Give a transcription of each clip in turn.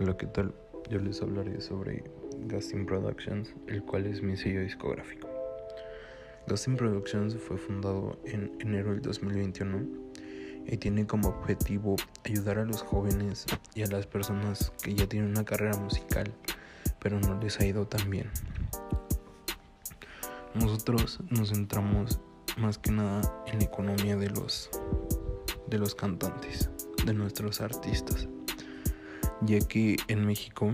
Hola, ¿qué tal? Yo les hablaré sobre Gasting Productions, el cual es mi sello discográfico. Gasting Productions fue fundado en enero del 2021 y tiene como objetivo ayudar a los jóvenes y a las personas que ya tienen una carrera musical, pero no les ha ido tan bien. Nosotros nos centramos más que nada en la economía de los de los cantantes, de nuestros artistas ya que en México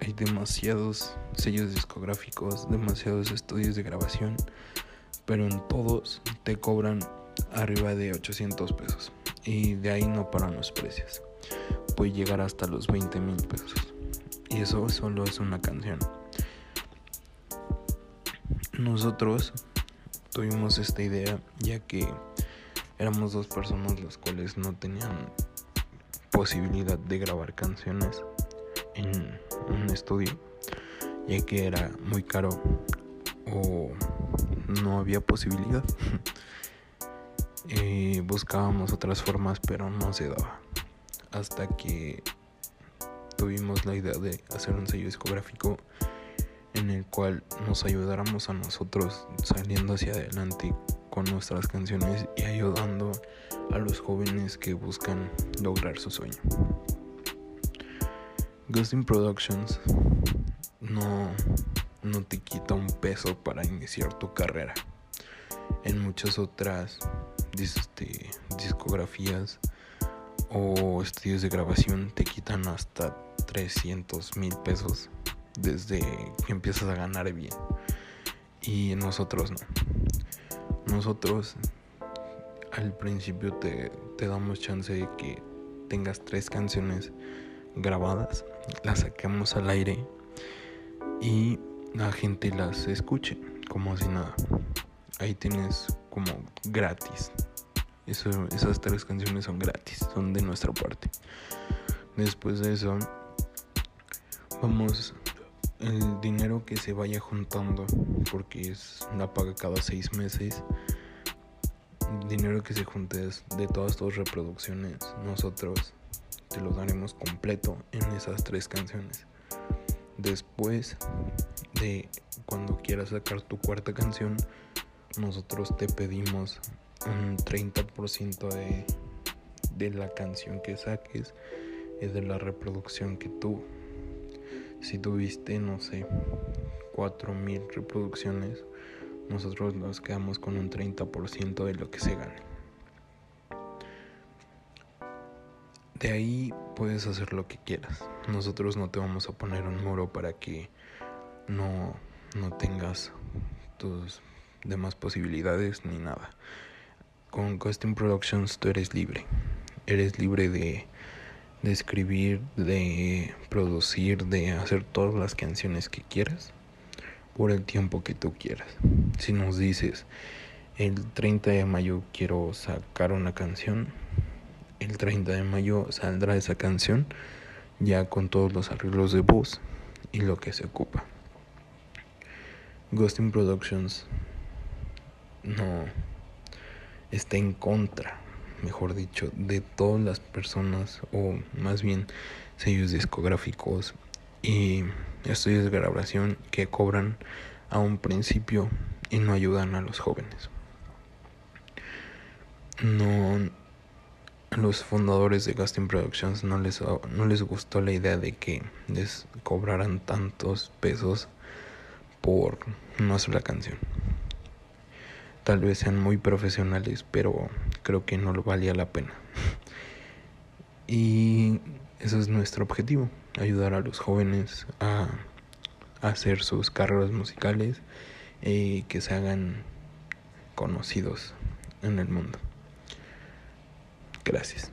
hay demasiados sellos discográficos, demasiados estudios de grabación, pero en todos te cobran arriba de 800 pesos y de ahí no paran los precios. Puede llegar hasta los 20 mil pesos y eso solo es una canción. Nosotros tuvimos esta idea ya que éramos dos personas las cuales no tenían posibilidad de grabar canciones en un estudio, ya que era muy caro o no había posibilidad. eh, buscábamos otras formas, pero no se daba. Hasta que tuvimos la idea de hacer un sello discográfico en el cual nos ayudáramos a nosotros saliendo hacia adelante con nuestras canciones y ayudando a los jóvenes que buscan lograr su sueño. Ghosting Productions no, no te quita un peso para iniciar tu carrera. En muchas otras este, discografías o estudios de grabación te quitan hasta 300 mil pesos desde que empiezas a ganar bien. Y nosotros no. Nosotros al principio te, damos chance de que tengas tres canciones grabadas, las saquemos al aire y la gente las escuche como si nada. Ahí tienes como gratis. Esas tres canciones son gratis, son de nuestra parte. Después de eso, vamos el dinero que se vaya juntando, porque es la paga cada seis meses, dinero que se junte de todas tus reproducciones, nosotros te lo daremos completo en esas tres canciones. Después de cuando quieras sacar tu cuarta canción, nosotros te pedimos un 30% de, de la canción que saques y de la reproducción que tú si tuviste, no sé, 4000 reproducciones, nosotros nos quedamos con un 30% de lo que se gane. De ahí puedes hacer lo que quieras. Nosotros no te vamos a poner un muro para que no, no tengas tus demás posibilidades ni nada. Con Custom Productions tú eres libre. Eres libre de de escribir, de producir, de hacer todas las canciones que quieras por el tiempo que tú quieras. Si nos dices, el 30 de mayo quiero sacar una canción, el 30 de mayo saldrá esa canción ya con todos los arreglos de voz y lo que se ocupa. Ghosting Productions no está en contra mejor dicho, de todas las personas, o más bien sellos discográficos y estudios de grabación que cobran a un principio y no ayudan a los jóvenes. No, a los fundadores de Gasting Productions no les, no les gustó la idea de que les cobraran tantos pesos por una sola canción. Tal vez sean muy profesionales, pero creo que no valía la pena. Y ese es nuestro objetivo, ayudar a los jóvenes a, hacer sus carreras musicales y que se hagan conocidos en el mundo. Gracias.